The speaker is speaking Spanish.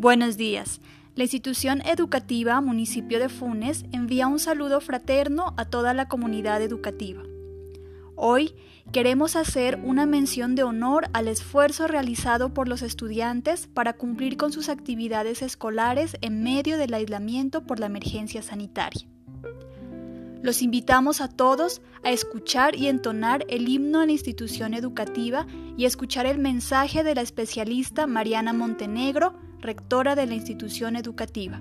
Buenos días. La institución educativa Municipio de Funes envía un saludo fraterno a toda la comunidad educativa. Hoy queremos hacer una mención de honor al esfuerzo realizado por los estudiantes para cumplir con sus actividades escolares en medio del aislamiento por la emergencia sanitaria. Los invitamos a todos a escuchar y entonar el himno a la institución educativa y escuchar el mensaje de la especialista Mariana Montenegro, rectora de la institución educativa.